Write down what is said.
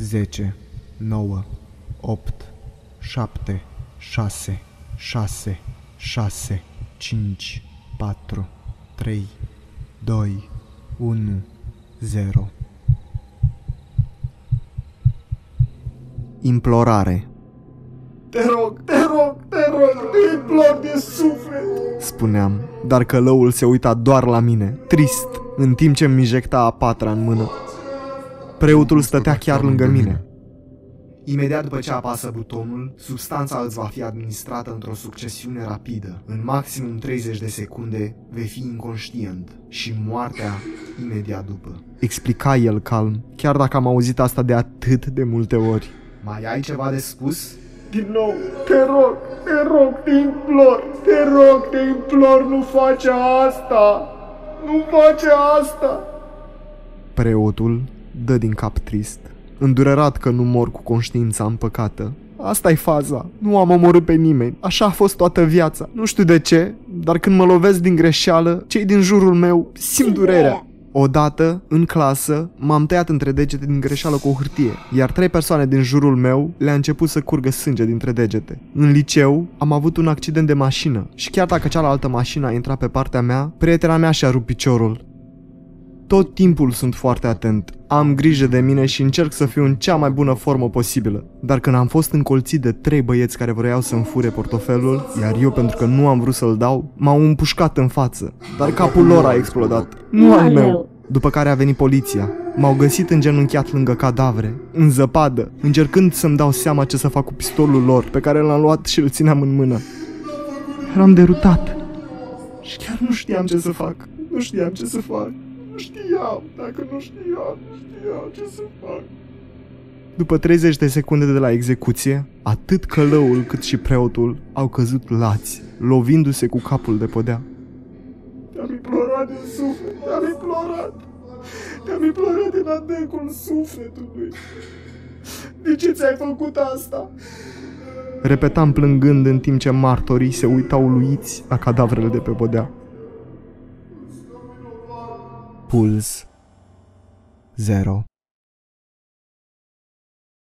10, 9, 8, 7, 6, 6, 6, 5, 4, 3, 2, 1, 0. Implorare Te rog, te rog, te rog, te implor de suflet. spuneam, dar călăul se uita doar la mine, trist, în timp ce îmi injecta a patra în mână. Preotul stătea chiar lângă mine. Imediat după ce apasă butonul, substanța îți va fi administrată într-o succesiune rapidă. În maximum 30 de secunde vei fi inconștient și moartea imediat după. Explica el calm, chiar dacă am auzit asta de atât de multe ori. Mai ai ceva de spus? Din nou, te rog, te rog, te implor, te rog, te implor, nu face asta. Nu face asta. Preotul dă din cap trist, îndurerat că nu mor cu conștiința împăcată. asta e faza. Nu am omorât pe nimeni. Așa a fost toată viața. Nu știu de ce, dar când mă lovesc din greșeală, cei din jurul meu simt durerea. Odată, în clasă, m-am tăiat între degete din greșeală cu o hârtie, iar trei persoane din jurul meu le-a început să curgă sânge dintre degete. În liceu, am avut un accident de mașină și chiar dacă cealaltă mașină a intrat pe partea mea, prietena mea și-a rupt piciorul. Tot timpul sunt foarte atent, am grijă de mine și încerc să fiu în cea mai bună formă posibilă. Dar când am fost încolțit de trei băieți care vreau să-mi fure portofelul, iar eu pentru că nu am vrut să-l dau, m-au împușcat în față, dar capul lor a explodat, nu al meu. După care a venit poliția. M-au găsit îngenunchiat lângă cadavre, în zăpadă, încercând să-mi dau seama ce să fac cu pistolul lor, pe care l-am luat și îl țineam în mână. Eram derutat. Și chiar nu știam ce să fac. Nu știam ce să fac. Nu știam, dacă nu știam, nu știam ce să fac. După 30 de secunde de la execuție, atât călăul cât și preotul au căzut lați, lovindu-se cu capul de podea. Te-am implorat din suflet, te-am implorat. Te-am implorat din adâncul sufletului. De ce ți-ai făcut asta? Repetam plângând în timp ce martorii se uitau uluiți la cadavrele de pe podea. Puls. 0